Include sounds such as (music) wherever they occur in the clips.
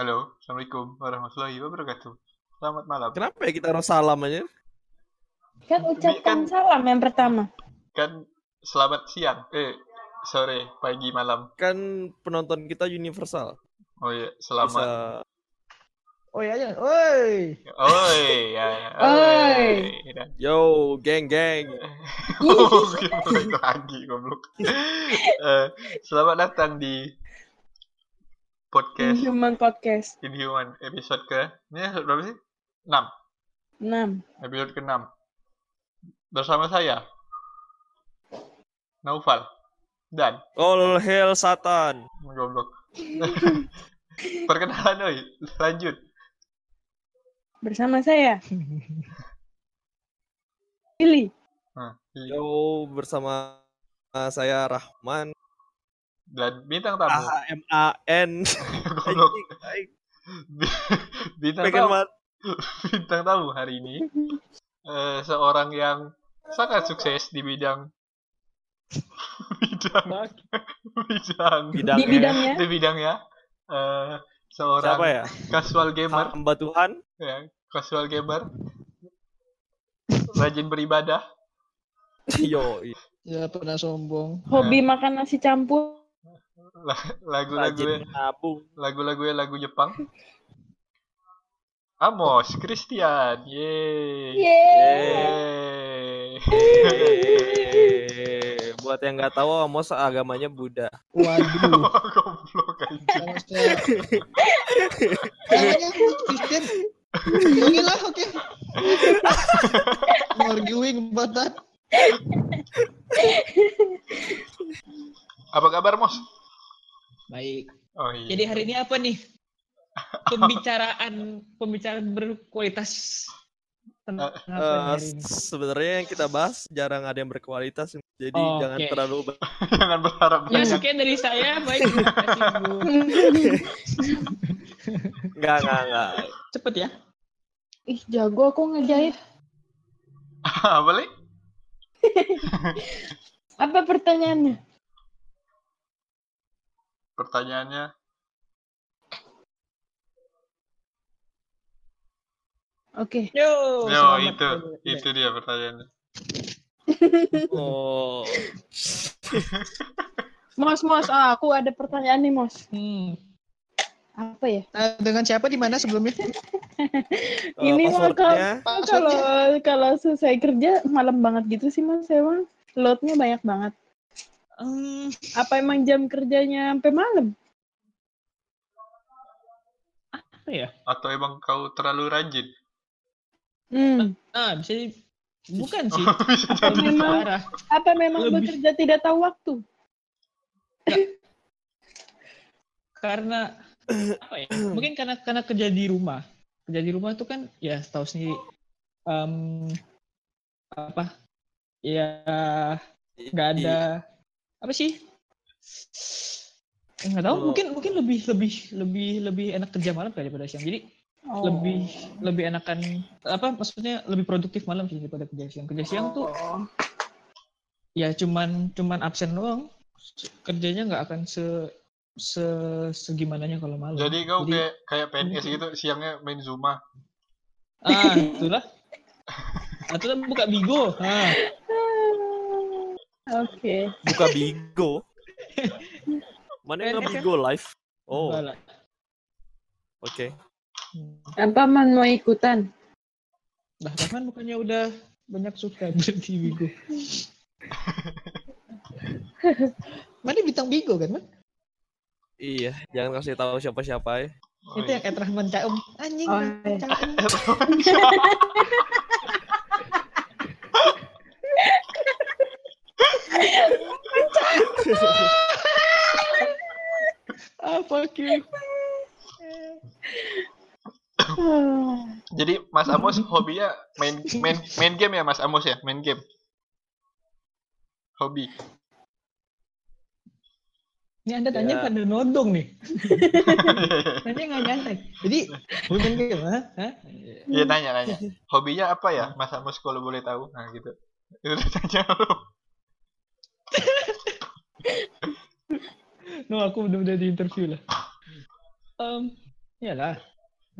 Halo, Assalamualaikum warahmatullahi wabarakatuh. Selamat malam. Kenapa ya kita harus salam aja? Kan ucapkan Kan- salam yang pertama. Kan selamat siang, eh sore, pagi, malam. Kan penonton kita universal. Oh iya, selamat. Bisa Oh iya, jangan. Oi. Oi, ya, ya. Oi. Ya. yo geng geng. (laughs) Oh, gimana lagi goblok. Eh, selamat datang di podcast Human Podcast Inhuman episode ke ini episode berapa sih? 6. 6. Episode ke-6. Bersama saya Naufal dan All hail Satan. goblok. (laughs) Perkenalan oi, lanjut. Bersama saya. (laughs) Pilih. Nah, Yo bersama saya Rahman. Dan bintang A tamu. M A N. (laughs) Goblok. Bintang pengen tamu. (laughs) bintang tamu hari ini eh, seorang yang sangat sukses di bidang (laughs) bidang bidang Di Bidangnya. bidangnya. di bidangnya eh, seorang Siapa ya? casual gamer Hamba Tuhan. ya casual gamer rajin beribadah Yo, iya. Ya pernah sombong. Hobi makan nasi campur. La- (laughs) lagu-lagu nabung. lagu-lagu lagu Jepang Amos Christian yeay Yeay. Yeay. Eh, buat yang nggak tahu Amos agamanya Buddha. Waduh. (laughs) Goblok aja. Kayaknya Kristen. Oke (laughs) lah, oke. Arguing about that. Apa kabar, Mos? Jadi hari ini apa nih? Pembicaraan pembicaraan berkualitas tentang apa hari ini? sebenarnya yang kita bahas jarang ada yang berkualitas, jadi Oh, jangan oke. terlalu (laughs) Jangan berharap Ya banyak. sekian dari saya. Baik. (laughs) Terima kasih, Bu. nggak nggak nggak. Cepet ya. Ih, jago aku ngejahit. (laughs) Apa, Li? Apa pertanyaannya? Pertanyaannya, Oke. Yo. yo selamat. itu, itu dia pertanyaannya. (laughs) Oh, Mos, Mos, ah, aku ada pertanyaan nih, Mos. Hmm. Apa ya? Nah, dengan siapa di mana sebelumnya? eh, (laughs) Ini mah passwordnya Kalau kalau selesai kerja malam banget gitu sih, Mas. Emang loadnya banyak banget. Hmm, Apa emang jam kerjanya sampai malam? apa ya? Atau emang kau terlalu rajin? Hmm. Ah, bisa di... bukan sih. (laughs) Bisa Apa jadi. memang Parah. apa memang Lebih. bekerja tidak tahu waktu? karena (coughs) apa ya mungkin karena karena kerja di rumah kerja di rumah tuh kan ya tahu sendiri em, apa ya nggak ada apa sih nggak tahu Oh. mungkin mungkin lebih lebih lebih lebih enak kerja malam daripada siang jadi Oh. lebih lebih enakan apa maksudnya lebih produktif malam sih daripada kerja siang kerja siang tuh Oh. ya cuman cuman absen doang kerjanya nggak akan se se segimananya kalau malam Jadi kau Jadi- kayak kayak PNS gitu, siangnya main Zuma. Ah, itulah. Atau lah buka Bigo. Ah, Oke. buka Bigo. Mana yang ya? Bigo live? Oh, oke. Hmm. Apa man mau ikutan? Lah, Rahman bukannya udah banyak subscriber di Bigo. (laughs) Mana bintang Bigo kan, Man? Iya, jangan kasih tahu siapa-siapa ya. Oh, Itu iya. yang Ed Rahman Caem. Anjing, Oh, Rahman iya. Caem. Ah, fuck you. (laughs) Jadi Mas Amos hobinya main main main game ya Mas Amos ya, main game. Hobi. Ini Anda tanya Ya. pada nodong nih. (laughs) Tanya nggak nyantai. Jadi, bukan gitu, ha? Hah? Iya nanya nanya. Hobinya apa ya Mas Amos kalau boleh tahu? Nah gitu. (laughs) Itu tanya lu. No, aku udah udah di interview lah. Em, Iyalah,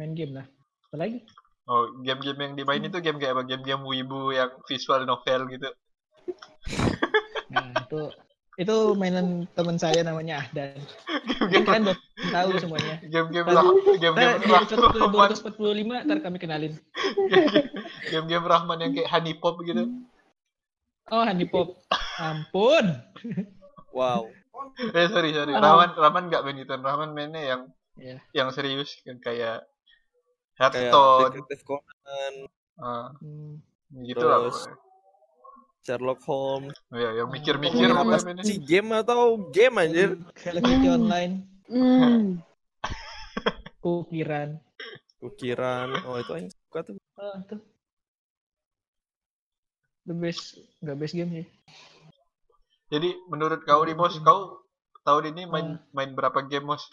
main game lah. Apalagi? Oh, game-game yang dimain itu game kayak apa? Game-game wibu yang visual novel gitu. Nah, itu itu mainan teman saya namanya Ahdan. Game-game kalian belum tahu semuanya. game-game Ntar game-game episode Rahman, 245 ntar kami kenalin. game-game Rahman yang kayak honey pop gitu. Oh, Honey Pop. Ampun. Wow. Eh sorry sorry. Rahman Rahman nggak main itu, Rahman mainnya yang Ya. yang serius kan Kayak Detective Conan, ah, Hmm. gitu lah. Terus, pokoknya. Sherlock Holmes. Ya, yang mikir-mikir Hmm. Apa mainnya. sih game atau game anjir? Hello Kitty Online, Hmm. (laughs) kukiran. Ukiran. Oh itu yang suka tuh. Oh, tuh. The best, nggak best game sih. Jadi menurut kau nih Mos, kau tahun ini main Ah. main berapa game Mos?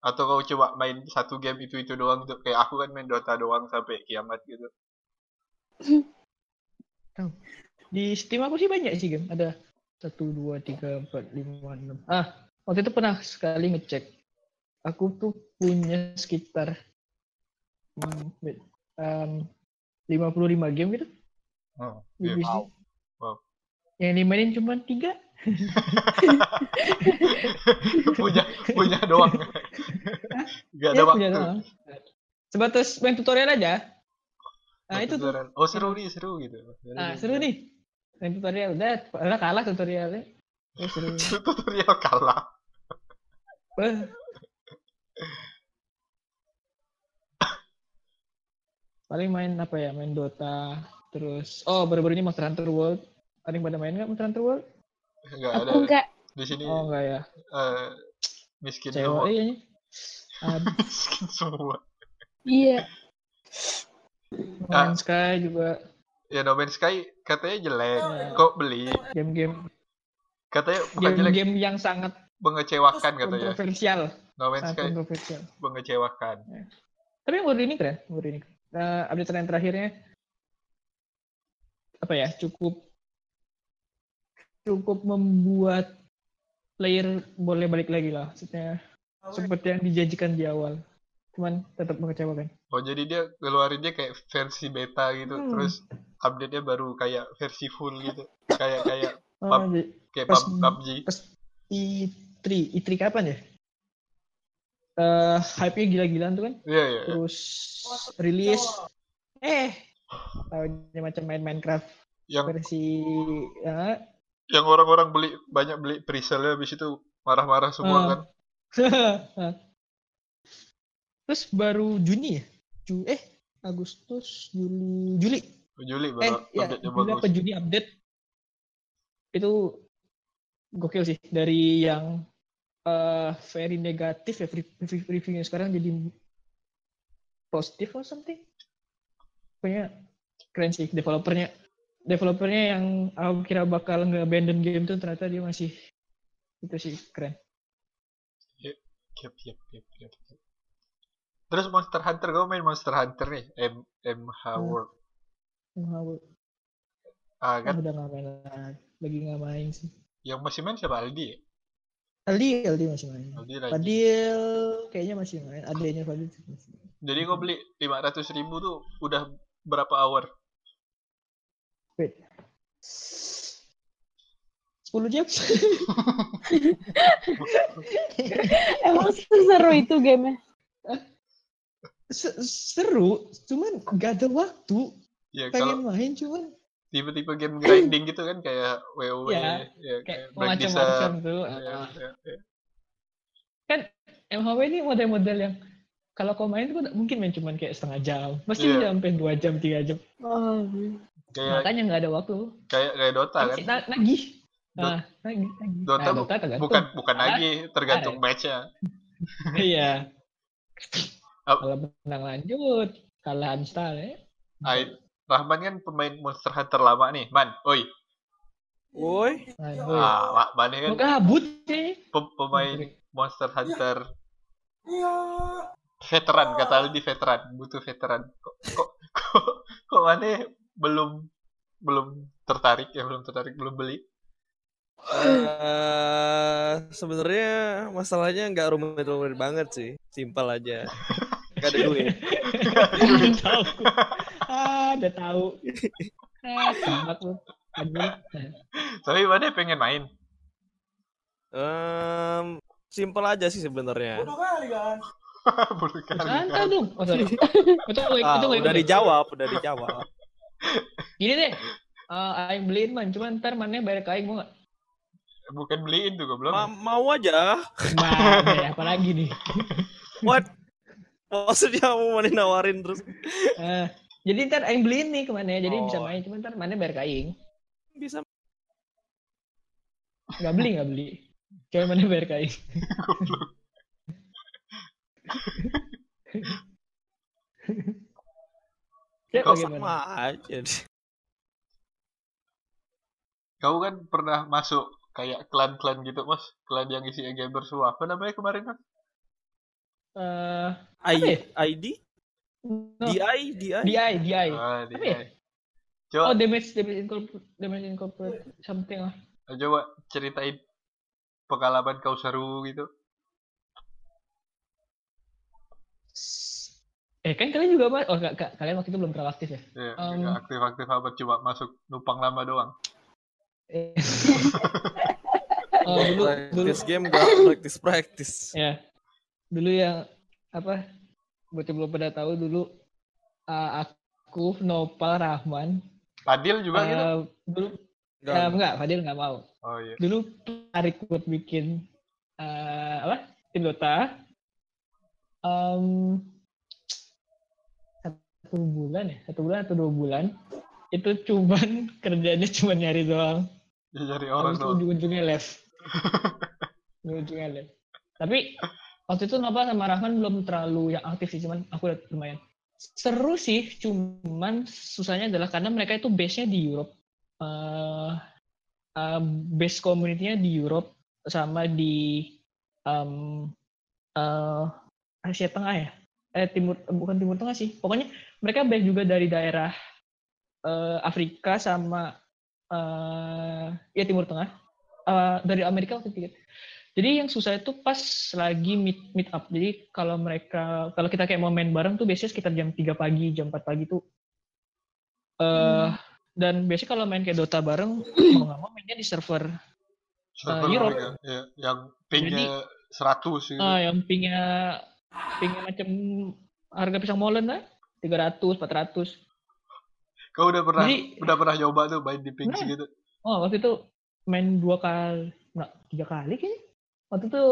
Atau kau coba main satu game itu itu doang tuh? Kayak aku kan main Dota doang sampai kiamat gitu. (laughs) Di Steam aku sih banyak sih game. Ada satu, dua, tiga, empat, lima, enam. Ah, waktu itu pernah sekali ngecek. Aku tuh punya sekitar um, 55 game gitu Oh, iya. PC. Wow. Yang dimainin cuma tiga. (laughs) punya punya doang. Gak ada Ya, waktu. Sebatas main tutorial aja. Nah itu tuh. Beneran. Oh seru nih seru gitu. Ah, seru nih. Main tutorial udah, udah kalah tutorialnya. Ya, (laughs) seru. Tutorial kalah. Paling main apa ya? Main Dota. Terus, oh baru-baru ini Monster Hunter World. Ada yang pada main nggak Monster Hunter World? Enggak ada. Enggak. Di sini Oh enggak ya. eh, miskin Cewek semua. iya (laughs) miskin semua. Iya. No Ah. Man's Sky juga Ya No Man's Sky katanya jelek. Ya. Kok beli? game-game Katanya bukan jelek, game-game yang sangat mengecewakan katanya. kontroversial. No Man's Sangat Sky kontroversial. mengecewakan. Tapi yang baru ini keren, baru ini. Nah, update yang terakhirnya apa ya? Cukup cukup membuat player boleh balik lagi lah. Maksudnya seperti yang dijanjikan di awal. Cuman tetap mengecewakan. Oh jadi dia keluarinnya kayak versi beta gitu, Hmm. terus update-nya baru kayak versi full gitu. Kayak kayak (laughs) Oh, Pub- kayak Pas- PUB- PUBG. pas E3, E3 kapan ya? Eh, hype-nya gila-gilaan tuh kan. Iya iya. iya. Terus rilis eh tahunya macam main Minecraft Yang versi ya, yang orang-orang beli banyak beli pre-sale habis itu marah-marah semua Ah. kan. (laughs) Terus baru Juni ya? Ju eh Agustus, Juli, Juli. Juli Eh baru ya, update-nya Juli apa. Juni update. Itu gokil sih dari yang eh very negatif ya re- re- reviewnya sekarang jadi positif or something. Pokoknya keren sih developernya. Developernya yang aku kira bakal nge-abandon game tuh ternyata dia masih itu sih keren. Yap, yap, yap, yap, yap. Terus Monster Hunter, kamu main Monster Hunter nih, M MH Hmm. World. Wah, Ah, ah, kan udah nggak main lagi. Lagi nggak main sih. yang masih main siapa Aldi ya? Aldi, Aldi masih main. Aldi lagi. Fadil kayaknya masih main. Adanya Fadil sih masih main. Jadi kau beli 500 ribu tuh udah berapa hour? Wait. 10 jam? (laughs) Emang seru itu game Se- Seru, cuman gak ada waktu. Ya kalau Pengen main cuman tipe-tipe game grinding gitu kan kayak WoW, Ya, ya, kayak kayak Black macam-macam tuh. Ya, Ah. ya, ya. Kan MHW ini model-model yang kalau kau main tuh mungkin main cuman kayak setengah jam. Mesti Iya. bisa sampai 2 jam, 3 jam. Oh. Kayak Makanya nggak ada waktu. kayak kayak Dota kan. Nagih. Nah, nagih, nagih. Dota Nah, Dota tergantung. Bukan bukan Ah, lagi tergantung matchnya. (laughs) Iya. Kalau menang lanjut, kalah install ya. Ai, Rahman kan pemain Monster Hunter lama nih, Man. Oi. Woi, woi. Ah, Ma- Man kan kabut sih. pem- pemain Monster Hunter veteran kata Aldi veteran butuh veteran kok kok (laughs) kok, kok mana belum belum tertarik ya belum tertarik belum beli Eh, sebenarnya masalahnya nggak rumit-rumit banget sih, simpel aja. Gak ada duit. Tahu. Ah, udah tahu. Ah, lu. Tapi mana pengen main? Em, simpel aja sih sebenarnya. Bodoh kali. (laughs) Santai dong. Oh, sorry. Itu itu Ah, udah dijawab, udah dijawab. Gini deh. Eh, aing beliin man, cuman ntar mannya bayar ke aing mau gak? Bukan beliin tuh goblok. Ma- mau aja. Nah, bayar apa lagi nih? (laughs) What? Maksudnya mau mana nawarin terus Eh, jadi ntar aing beliin nih ke mana ya, jadi bisa Oh. main, cuman ntar mannya bayar ke aing. bisa Gak beli, gak beli. Cuman mannya bayar ke aing. (laughs) Goblok. (laughs) Ya, Kau sama aja. Kau kan pernah masuk kayak klan-klan gitu, Mas. Klan yang isi gamer semua. Apa namanya kemarin, Mas? Eh, I- ya? ID? no, DI? DI? DI, DI. Ah, di Apa ya? Coba, Oh, damage, damage incorporate, damage incorporate something lah. coba ceritain pengalaman kau seru gitu. Eh, kan kalian juga mas? Oh, ka- ka- kalian waktu itu belum terlalu aktif ya? Ya, Um, aktif-aktif apa cuma masuk numpang lama doang. Eh. (laughs) oh, dulu, dulu, Practice game gak practice practice. ya, dulu yang apa? Buat yang belum pada tahu dulu, uh, aku Nopal Rahman, Adil juga gitu? uh, dulu Enggak. eh, enggak, Fadil nggak mau. Oh iya. Dulu tarik buat bikin uh, apa? Tim Dota. Um, satu bulan ya, satu bulan atau dua bulan. Itu cuman (laughs) kerjanya cuma nyari doang. Ya, cari orang Habis itu doang. ujung-ujungnya left. (laughs) ujung-ujungnya left. Tapi waktu itu Nopal sama Rahman belum terlalu yang aktif sih, cuman aku udah lumayan. Seru sih, cuman susahnya adalah karena mereka itu base-nya di Europe. Eh eh, base community-nya di Europe sama di em, eh, Asia Tengah ya. Eh timur bukan timur tengah sih. Pokoknya mereka base juga dari daerah eh, Afrika sama eh ya Timur Tengah Eh, dari Amerika waktu itu. Jadi yang susah itu pas lagi meet meet up. Jadi kalau mereka kalau kita kayak mau main bareng tuh biasanya sekitar jam 3 pagi, jam 4 pagi tuh eh dan biasanya kalau main kayak Dota bareng (clears throat) mau nggak mau mainnya di server Server Eh, Europe. mereka, ya, yang pingnya 100 gitu. ah yang pingnya pingnya macam harga pisang molen lah 300 400 Kau udah pernah Jadi- udah pernah coba tuh main di Pernah. segitu? Oh, waktu itu main dua kali, enggak, tiga kali kayaknya. Waktu itu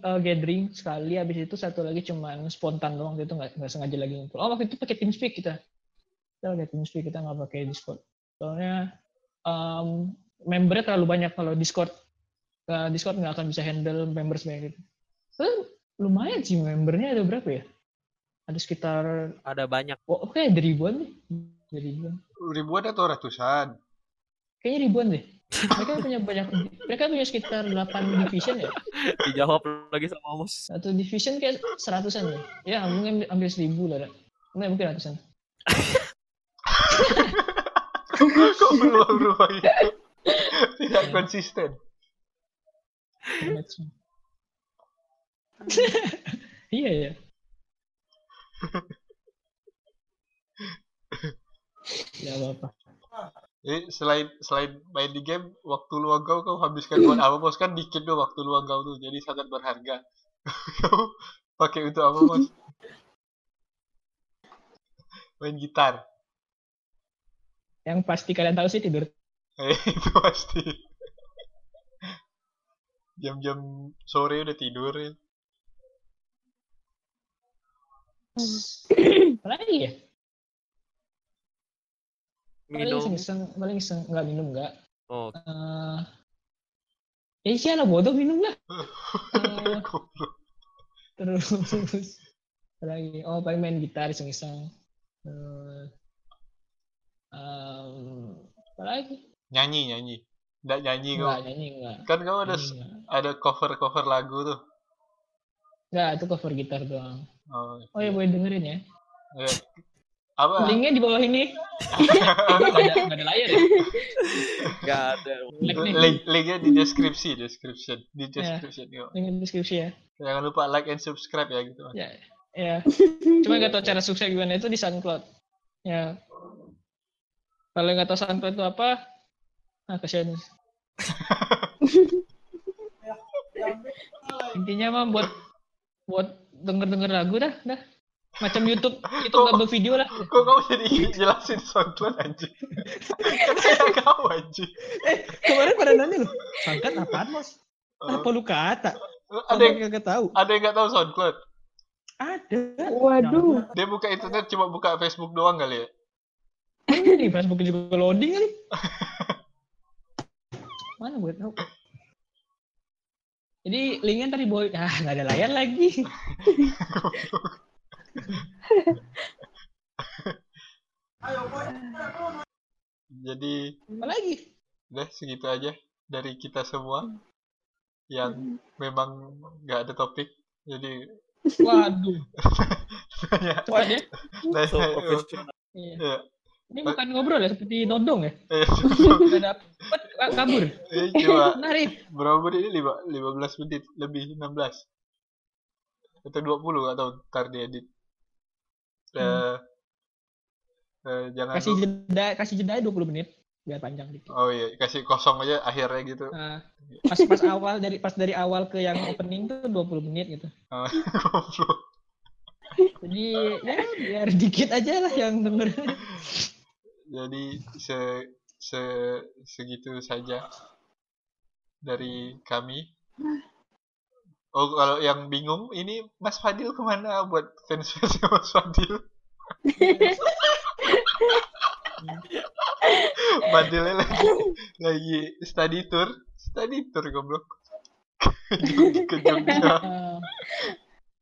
uh, gathering sekali, habis itu satu lagi cuman spontan doang, waktu itu nggak nggak sengaja lagi ngumpul. Oh, waktu itu pakai TeamSpeak kita. Kita pakai TeamSpeak, kita nggak pakai Discord. Soalnya um, membernya terlalu banyak kalau Discord. uh, Discord nggak akan bisa handle member sebanyak itu. Eh, lumayan sih membernya ada berapa ya? Ada sekitar, Ada banyak. oh, oke ada ribuan nih. Ada ribuan. Ribuan atau ratusan? Kayaknya ribuan deh. Mereka punya banyak, mereka punya sekitar 8 division ya. (laughs) Dijawab lagi sama Amos. Satu division kayak seratusan ya. Ya mungkin ambil seribu lah. Dak. Nggak, mungkin ratusan. Kok berubah-berubah gitu? Tidak konsisten. iya ya. Ya apa-apa. Jadi selain selain main di game, waktu luang kau kau habiskan buat (clears throat) apa bos? Kan dikit tuh waktu luang kau tuh, jadi sangat berharga. (laughs) kau pakai untuk apa bos? main gitar. Yang pasti kalian tahu sih tidur. (laughs) Eh, itu pasti. Jam-jam sore udah tidur ya. Apa lagi ya? Paling Minum. iseng-iseng, paling iseng nggak minum nggak. Oh, Eh, ya siapa bodoh minum lah. (laughs) Eh, Goblok. terus apa lagi oh paling main gitar iseng-iseng terus um, apa lagi nyanyi nyanyi. Nggak nyanyi kau. enggak nyanyi enggak Kan kau ada Nyanyi ada cover-cover lagu tuh. enggak itu cover gitar doang Oh, oh ya boleh dengerin ya iya. Apa? Linknya di bawah ini. (laughs) Nggak ada, nggak ada layar ya? Gak ada. Link linknya di deskripsi, description, di description. yuk. Link di deskripsi ya. Jangan lupa like and subscribe ya gitu. Ya. Ya. Cuma nggak tahu cara sukses gimana itu di SoundCloud. Ya. Kalau nggak tahu SoundCloud itu apa, nah kasihan. (laughs) Intinya mah buat buat denger-denger lagu dah, dah. Macam YouTube, itu nggak bervideo lah. Kok kamu jadi jelasin SoundCloud anjing? kan saya kau anjing. Kemarin pada nanya loh, SoundCloud apaan bos? Apa lu kata? Ada yang nggak tahu. ada yang nggak tahu SoundCloud. Ada. Waduh. Dia buka internet cuma buka Facebook doang kali ya. Ini Facebook juga loading kali. (laughs) Mana gue tahu. Jadi linknya tadi boy, (laughs) ah nggak ada layar lagi. Jadi Apa lagi? udah segitu aja dari kita semua yang memang nggak ada topik. Jadi Waduh, ya, cepat ya. So. Iya. ya, Ini bukan ngobrol ya, seperti nodong ya. eh, (laughs) Udah ka- kabur. coba (laughs) Menarik. berapa menit ini lima, 15 menit lebih 16 atau 20 nggak tahu ntar diedit Eh, eh, jangan Kasih lupa- jeda, kasih jeda 20 menit biar panjang dikit. oh iya kasih kosong aja akhirnya gitu Nah, pas pas awal dari pas dari awal ke yang opening tuh 20 menit gitu. (laughs) Goblok. Jadi ya biar dikit aja lah yang denger. jadi se, se segitu saja dari kami. Oh kalau yang bingung ini Mas Fadil ke mana buat fans fansnya Mas Fadil? (laughs) Fadilnya lagi lagi study tour study tour goblok. Ke (laughs) ke Jogja (laughs)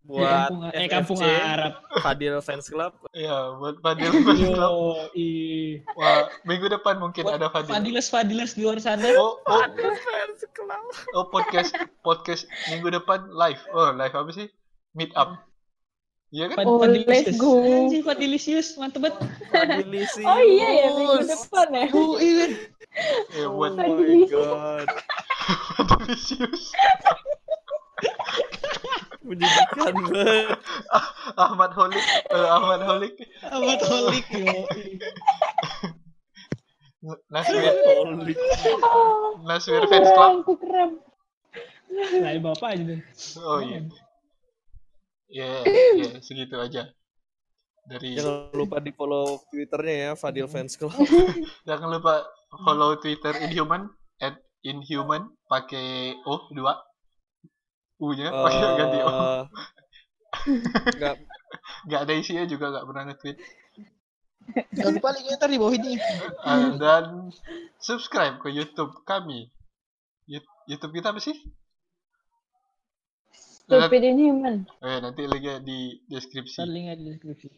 Buat kampung, eh kampung FFC, Arab. Fadil Fans Club. ya buat Fadil fans club Yo, i. wah minggu depan mungkin ada Fadil Fadilas Fadilas di luar sana. oh oh Fans Club. Oh podcast podcast minggu depan live. Oh live apa sih? Meet up. Iya kan? Fad- Oh, Fadilisius. let's go. Anjing Fadilisius, mantep banget. Fadilisius. Oh iya ya minggu depan ya. Oh, iya. Eh, Oh buat my god. Fadilisius. Menjijikan (laughs) banget. Ahmad Holik. Eh, Ahmad Holik. Amat holik yo. Naswir. Holy. Oh, Naswir fans club. aku kram. Lah bapak aja deh. Oh iya. Ya, ya, segitu aja. Dari Jangan lupa di follow twitternya ya Fadil Fans Club. (laughs) jangan lupa follow Twitter Inhuman at Inhuman pakai O dua. U-nya (laughs) pakai ganti O. Eh, Nggak (laughs) Gak ada isinya juga gak pernah nge-tweet. Jangan lupa linknya ntar di bawah ini. Uh, dan subscribe ke YouTube kami. YouTube kita apa sih? Stupid Inhuman. Oh ya, nanti linknya di deskripsi. Linknya di deskripsi.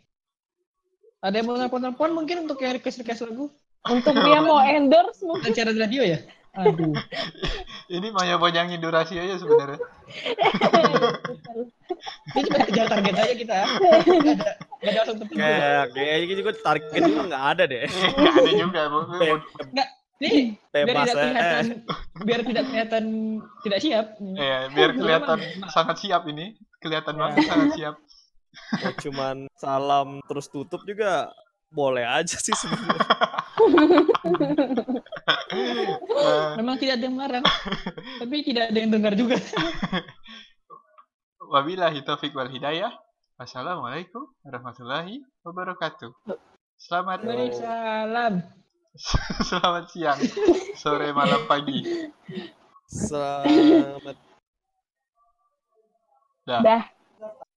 Ada yang mau nelpon-nelpon mungkin untuk yang request-request lagu? Untuk dia mau endorse mungkin. Acara radio ya? Aduh. (laughs) Ini banyak panjangin durasi aja sebenarnya. (laughs) Ini cuma kejar target aja kita. Gak ada, gak ada langsung tepi. kayak kayaknya juga target juga nggak ada deh. (laughs) Gak ada juga. Bu- Nih, biar Bebas tidak eh. kelihatan, biar tidak kelihatan tidak siap. Ya, biar kelihatan sangat siap ini. Kelihatan banget sangat siap. Ya, cuman salam terus tutup juga boleh aja sih sebenarnya. Memang tidak ada yang melarang, (laughs) tapi tidak ada yang dengar juga. (laughs) wabillahi taufiq wal hidayah. Wassalamualaikum warahmatullahi wabarakatuh. Selamat Waalaikumsalam. (laughs) selamat siang, sore, malam, pagi. Selamat Dah. Dah.